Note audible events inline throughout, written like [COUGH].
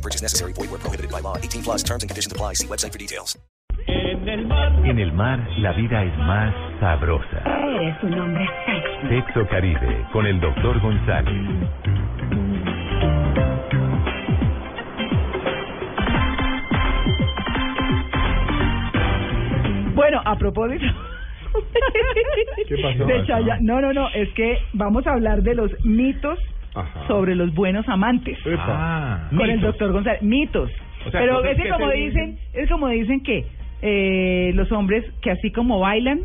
No purchase necessary. Void where prohibited by law. 18 plus terms and conditions apply. See website for details. En el mar. En el mar, la vida es más sabrosa. Eres un hombre sexy. Sexo Caribe, con el doctor González. Bueno, a propósito. ¿Qué pasó? de Chaya- No, no, no, es que vamos a hablar de los mitos Ajá. sobre los buenos amantes. Epa. Ah, Con el doctor González. Mitos. O sea, Pero es que como dicen, es como dicen que eh, los hombres que así como bailan,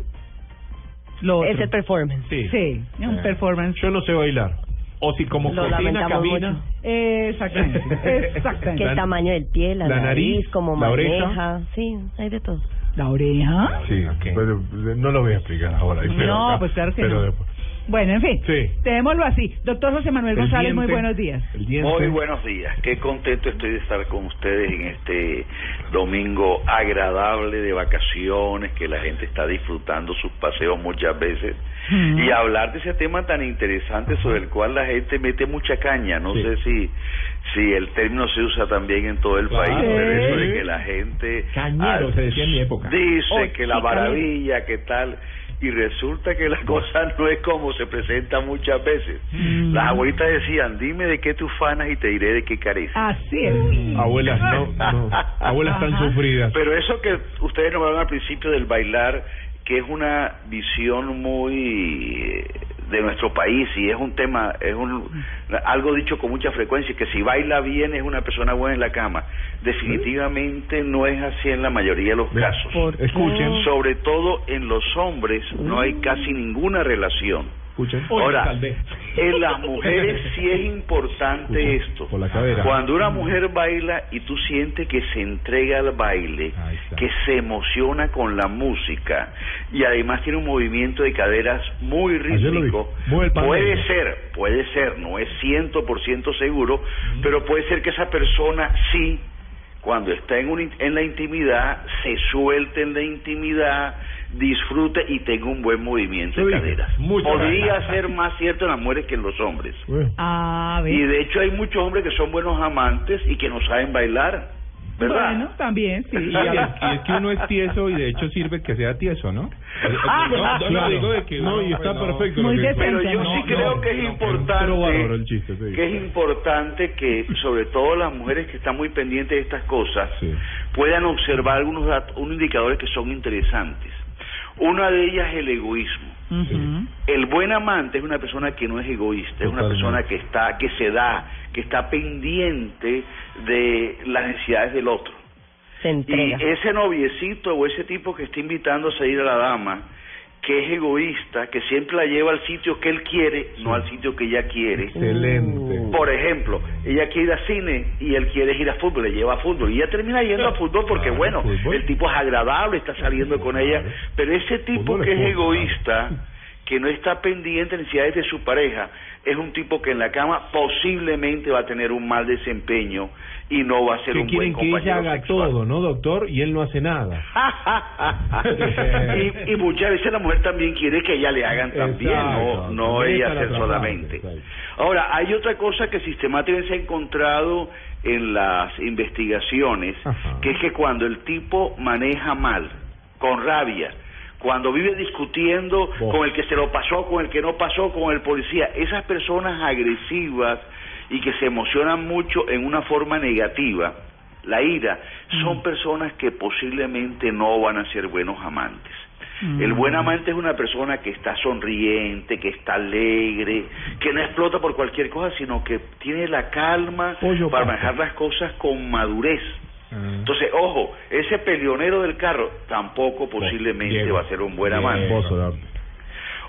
lo Es otro. el performance. Sí. Sí, es un Eh, performance. Yo no sé bailar. O si como Lo cocina, camina. mucho. Exactamente, [LAUGHS] exactamente. La- tamaño del pie, la, la nariz, nariz, como la oreja. maneja. Sí, hay de todo. La oreja. Sí, pero no lo voy a explicar ahora. pero No, acá- pues claro que pero no. después. Bueno, en fin, Sí. así. Doctor José Manuel El González, muy diente. buenos días. Muy buenos días, qué contento estoy de estar con ustedes en este domingo agradable de vacaciones, que la gente está disfrutando sus paseos muchas veces Mm. y hablar de ese tema tan interesante sobre el cual la gente mete mucha caña. No Sí. sé si si el término se usa también en todo el Claro. país, pero eso de que la gente Cañero, ah, se decía en mi época. dice Oh, que sí, la cañero. maravilla, que tal y resulta que la [LAUGHS] cosa no es como se presenta muchas veces. Mm. Las abuelitas decían, dime de qué tú fanas y te diré de qué careces. Así es. Abuelas, no, no. [LAUGHS] Abuelas tan sufridas. Pero eso que ustedes nombraron al principio del bailar, que es una visión muy eh, de nuestro país y es un tema, es un algo dicho con mucha frecuencia, que si baila bien es una persona buena en la cama. Definitivamente no es así en la mayoría de los casos. Escuchen, Sobre todo en los hombres no hay casi ninguna relación. escuchen. Ahora. En las mujeres sí es importante esto. Por la cadera. Cuando una mujer baila y tú sientes que se entrega al baile, que se emociona con la música y además tiene un movimiento de caderas muy rítmico, puede ser, puede ser, no es ciento por ciento seguro, pero puede ser que esa persona sí cuando está en, un in- en la intimidad, se suelte en la intimidad, disfrute y tenga un buen movimiento de caderas. Podría más. ser más cierto en las mujeres que en los hombres. Bueno, A ver. Y de hecho hay muchos hombres que son buenos amantes y que no saben bailar, ¿verdad? Bueno, también, sí. Y, es, y es que uno es tieso y de hecho sirve que sea tieso, ¿no? Ah, no, no, claro. digo de que no, y está perfecto. Muy que-. Pero yo No, sí no, creo que es no, importante chiste, sí. que es importante que sobre todo las mujeres que están muy pendientes de estas cosas Sí. puedan observar algunos datos, unos indicadores que son interesantes. Una de ellas es el egoísmo. El buen amante es una persona que no es egoísta, es una persona que está, que se da, que está pendiente de las necesidades del otro. Se Y ese noviecito o ese tipo que está invitando a salir a la dama, que es egoísta, que siempre la lleva al sitio que él quiere, no al sitio que ella quiere. Excelente. Por ejemplo, ella quiere ir a cine y él quiere ir a fútbol, le lleva a fútbol. Y ella termina yendo a fútbol porque Claro, bueno, fútbol. el tipo es agradable, está saliendo con ella, pero ese tipo que es egoísta, que no está pendiente de necesidades de su pareja, es un tipo que en la cama posiblemente va a tener un mal desempeño y no va a ser un buen quieren que ella compañero haga sexual. todo, ¿no, doctor? Y él no hace nada. [LAUGHS] y, y muchas veces la mujer también quiere que ella le hagan también, Exacto. no, no ella hacer la solamente. Ahora, hay otra cosa que sistemáticamente se ha encontrado en las investigaciones, Ajá. que es que cuando el tipo maneja mal, con rabia, cuando vive discutiendo con el que se lo pasó, con el que no pasó, con el policía, esas personas agresivas y que se emocionan mucho en una forma negativa, la ira, son personas que posiblemente no van a ser buenos amantes. El buen amante es una persona que está sonriente, que está alegre, que no explota por cualquier cosa, sino que tiene la calma Pollo para manejar las cosas con madurez. Ah. Entonces, ojo, ese peleonero del carro tampoco posiblemente Diego. va a ser un buen amante.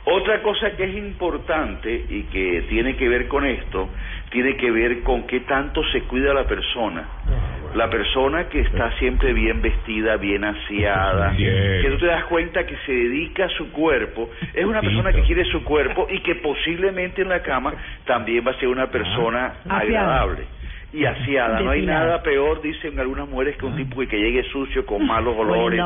Otra cosa que es importante y que tiene que ver con esto, tiene que ver con qué tanto se cuida la persona. La persona que está siempre bien vestida, bien aseada, Bien. que tú te das cuenta que se dedica a su cuerpo, es una persona que quiere su cuerpo y que posiblemente en la cama también va a ser una persona Aseada. agradable y aseada. No hay nada peor, dicen algunas mujeres, que un tipo que llegue sucio con [LAUGHS] malos olores.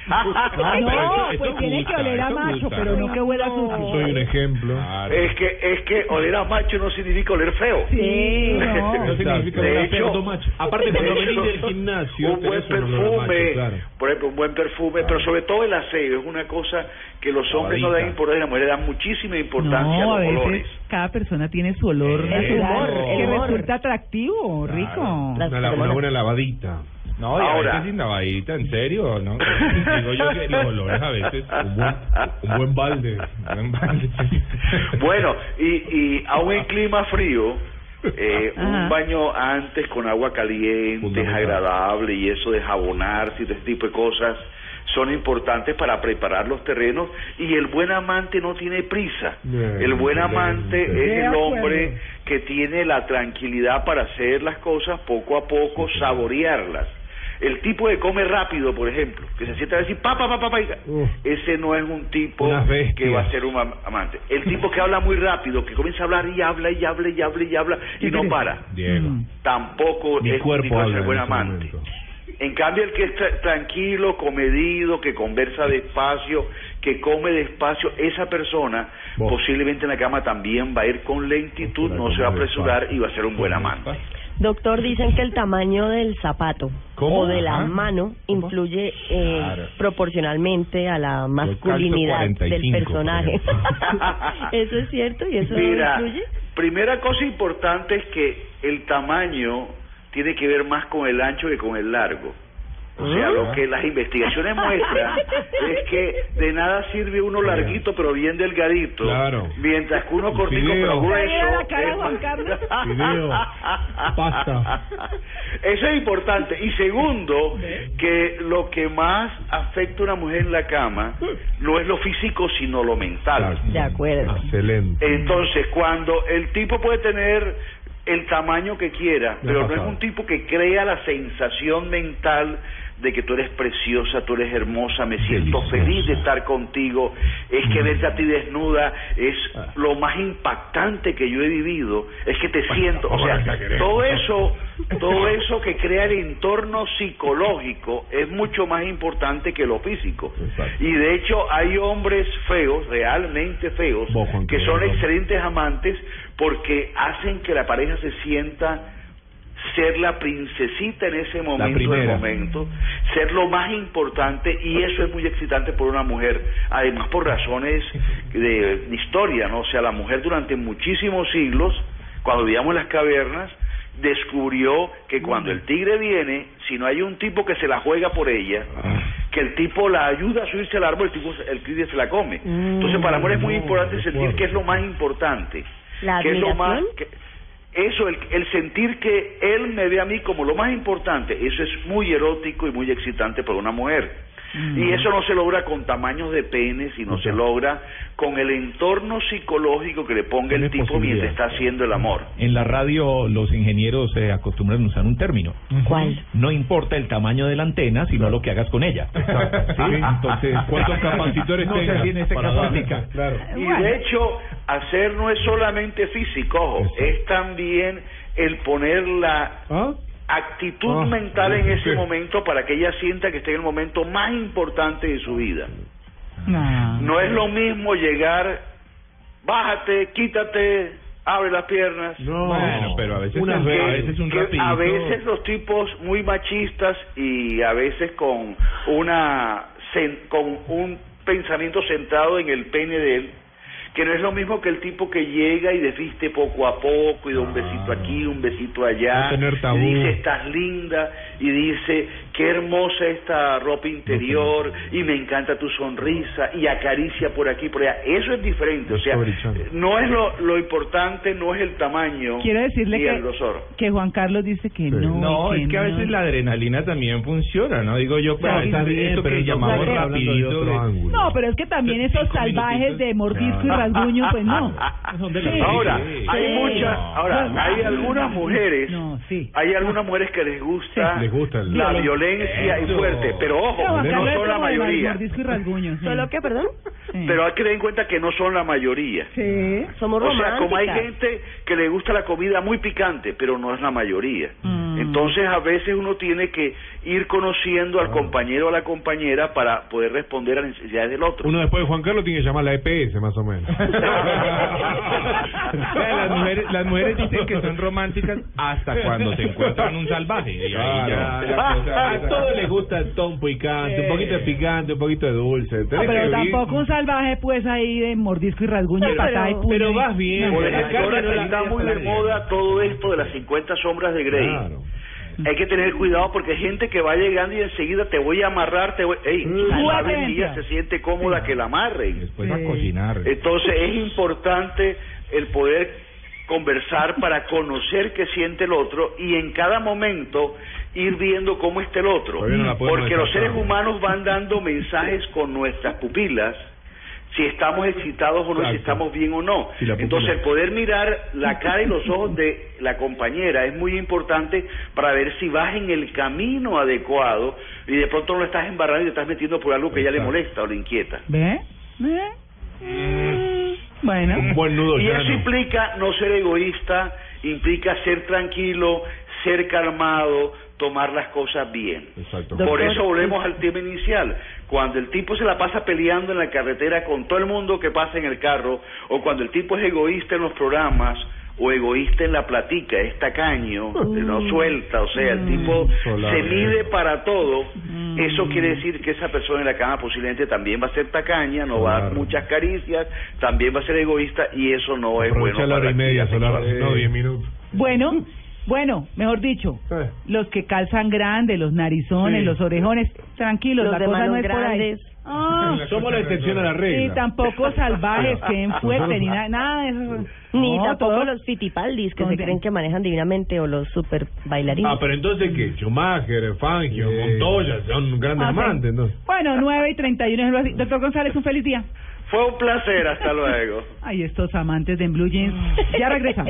[LAUGHS] Ah, no, Eso pues tiene gusta, que oler a macho, gusta. pero no que huela Yo sucio. soy un ejemplo. Es que es que oler a macho no significa oler feo. Sí, no. No significa De oler a cerdo macho. Aparte, cuando venís del gimnasio, un buen macho, perfume, claro. por ejemplo, un buen perfume, pero sobre todo el aseo es una cosa que los hombres no dan importancia, las mujeres dan muchísima importancia No, a a los veces olores. cada persona tiene su olor Eh, humor, que resulta atractivo, rico. Una, buena lavadita. No, y a Ahora. veces sin lavadita, ¿en serio? ¿no? [LAUGHS] Digo yo que los olores a veces, un buen, un buen balde. Un buen balde. [LAUGHS] Bueno, y, y aún en clima frío, eh, un baño antes con agua caliente es agradable y eso de jabonarse y ese tipo de cosas son importantes para preparar los terrenos y el buen amante no tiene prisa. Bien, El buen amante es De el hombre que tiene la tranquilidad para hacer las cosas poco a poco, saborearlas. El tipo que come rápido, por ejemplo, que se sienta a decir pa pa pa pa, pa", y- Uf. ese no es un tipo que va a ser un am- amante. El tipo que habla muy rápido, que comienza a hablar y habla y habla y habla y habla y no para, Diego. Mm. tampoco Mi es un cuerpo tipo de habla ser en buen ese amante. momento. En cambio, el que es tra- tranquilo, comedido, que conversa despacio, que come despacio, esa persona Vos. posiblemente en la cama también va a ir con lentitud, no se va a apresurar y va a ser un buen amante. Doctor, dicen que el tamaño del zapato ¿Cómo? o de la Ajá. mano influye eh, Claro. proporcionalmente a la calzo masculinidad del 45, personaje. por [LAUGHS] ¿Eso es cierto y eso Mira, influye? primera cosa importante es que el tamaño tiene que ver más con el ancho que con el largo. O sea, lo que las investigaciones muestran [LAUGHS] es que de nada sirve uno larguito pero bien delgadito, Claro. mientras que uno Un cortico fideo. pero grueso. la cara es Juan [LAUGHS] Carlos. Fideo. Pasta. Eso es importante. Y segundo, que lo que más afecta a una mujer en la cama no es lo físico, sino lo mental. De acuerdo. Excelente. Entonces, cuando el tipo puede tener el tamaño que quiera, pero no es un tipo que crea la sensación mental de que tú eres preciosa, tú eres hermosa, me siento Deliciosa. feliz de estar contigo, es que Mm. verte a ti desnuda es Ah. lo más impactante que yo he vivido, es que te siento, o sea, todo eso, todo eso que crea el entorno psicológico es mucho más importante que lo físico. Exacto. Y de hecho hay hombres feos, realmente feos, que son excelentes amantes porque hacen que la pareja se sienta ser la princesita en ese momento del primera. momento, ser lo más importante y eso es muy excitante por una mujer, además por razones de, de historia, ¿no? O sea, la mujer durante muchísimos siglos, cuando vivíamos en las cavernas, descubrió que cuando el tigre viene, si no hay un tipo que se la juega por ella, que el tipo la ayuda a subirse al árbol, el tipo el tigre se la come. Entonces, para la mujer es muy no, importante sentir que es lo más importante. La que es lo más que- eso el, el sentir que él me ve a mí como lo más importante eso es muy erótico y muy excitante para una mujer y eso no se logra con tamaños de pene sino se logra con el entorno psicológico que le ponga el Tiene tipo mientras está haciendo el amor En la radio los ingenieros se acostumbran a usar un término. ¿Cuál? No importa el tamaño de la antena, sino lo que hagas con ella. [LAUGHS] Sí, entonces, [LAUGHS] ¿cuántos capacitores No tengas en este para caso dar? aplica. Claro. y Bueno. de hecho hacer no es solamente físico ojo, Exacto. es también el poner la ¿Ah? Actitud Ah, mental en ese sí. momento para que ella sienta que está en el momento más importante de su vida No. No es lo mismo llegar, bájate, quítate, abre las piernas. No. Bueno, pero a veces Unas es- veces. a veces un rapidito. a veces los tipos muy machistas y a veces con una con un pensamiento centrado en el pene de él que no es lo mismo que el tipo que llega y desviste poco a poco y da un besito aquí, un besito allá, No tener tabú. y dice estás linda y dice qué hermosa esta ropa interior y me encanta tu sonrisa y acaricia por aquí por allá. Eso es diferente, o sea, no es lo, lo importante, no es el tamaño Quiero decirle que, grosor. que Juan Carlos dice que no. No, es que a no. veces la adrenalina también funciona, ¿no? Digo yo, Claro, claro, está bien, pero que llamamos rapidito. de-. No, pero es que también esos salvajes minutitos. de mordisco y rasguño, pues no. Son de la- Sí. Ahora, hay Sí. muchas, ahora, hay algunas mujeres, No, sí. hay algunas mujeres que les gusta Les gusta el- la violencia y Eso. fuerte, pero ojo, no son la mayoría. Mordisco y rasguño. sí. ¿Solo qué, perdón? Sí. Pero hay que tener en cuenta que no son la mayoría. Sí. Somos O sea, como hay gente que le gusta la comida muy picante, pero no es la mayoría. Mm. Entonces, a veces uno tiene que ir conociendo al compañero o a la compañera para poder responder a las necesidades del otro. Uno después de Juan Carlos tiene que llamar a la EPS, más o menos. [LAUGHS] las, mujeres, las mujeres dicen que son románticas hasta cuando se encuentran un salvaje. Y ahí ya, Claro. la cosa- A todos les gusta el ton picante, un poquito de picante, un poquito de dulce. No, Tenés pero tampoco un salvaje, pues, ahí de mordisco y rasguño, patada y pero- puño. pero y- vas bien. Por ejemplo, está muy de moda todo esto de las 50 sombras de Grey. Claro. Hay que tener cuidado porque hay gente que va llegando y enseguida te voy a amarrar, te voy... Ey, Mm. ella se siente cómoda que la amarren. Después a Sí. cocinar. Entonces es importante el poder conversar para conocer qué siente el otro y en cada momento ir viendo cómo está el otro. No la Porque los seres humanos van dando mensajes con nuestras pupilas si estamos excitados o no, si estamos bien o no. Sí. Entonces el poder mirar la cara y los ojos de la compañera es muy importante para ver si vas en el camino adecuado y de pronto no lo estás embarrando y te estás metiendo por algo que ya le molesta o le inquieta. ¿Ve? ¿Ve? Mm, Bueno. Un buen nudo Y eso implica no ser egoísta, implica ser tranquilo, ser calmado, tomar las cosas bien. Exacto. Por Doctor, eso volvemos al tema inicial. Cuando el tipo se la pasa peleando en la carretera con todo el mundo que pasa en el carro, o cuando el tipo es egoísta en los programas, o egoísta en la platica, es tacaño, no suelta, o sea, el tipo Solar. se mide para todo, eso quiere decir que esa persona en la cama posiblemente también va a ser tacaña, no va a dar muchas caricias, también va a ser egoísta y eso no es bueno Aprovecha la hora para y media, solar, no, diez minutos. Bueno, bueno, mejor dicho, Eh. los que calzan grande, los narizones, Sí. los orejones, tranquilos, Los la de cosa no es por ahí. grandes. Ah, Somos la excepción a la y regla. tampoco salvajes, que en fuerte, ni nada, nada de eso. Ni No, tampoco todo- los fitipaldis que se creen que manejan divinamente o los super bailarines. Ah, pero entonces, ¿qué? Schumacher, Fangio, Montoya, son grandes Ah, sí. amantes, ¿no? Bueno, 9 y 31 es. Doctor González, un feliz día. Fue un placer, hasta luego. Ay, estos amantes de en Blue Jeans. Ya regresamos.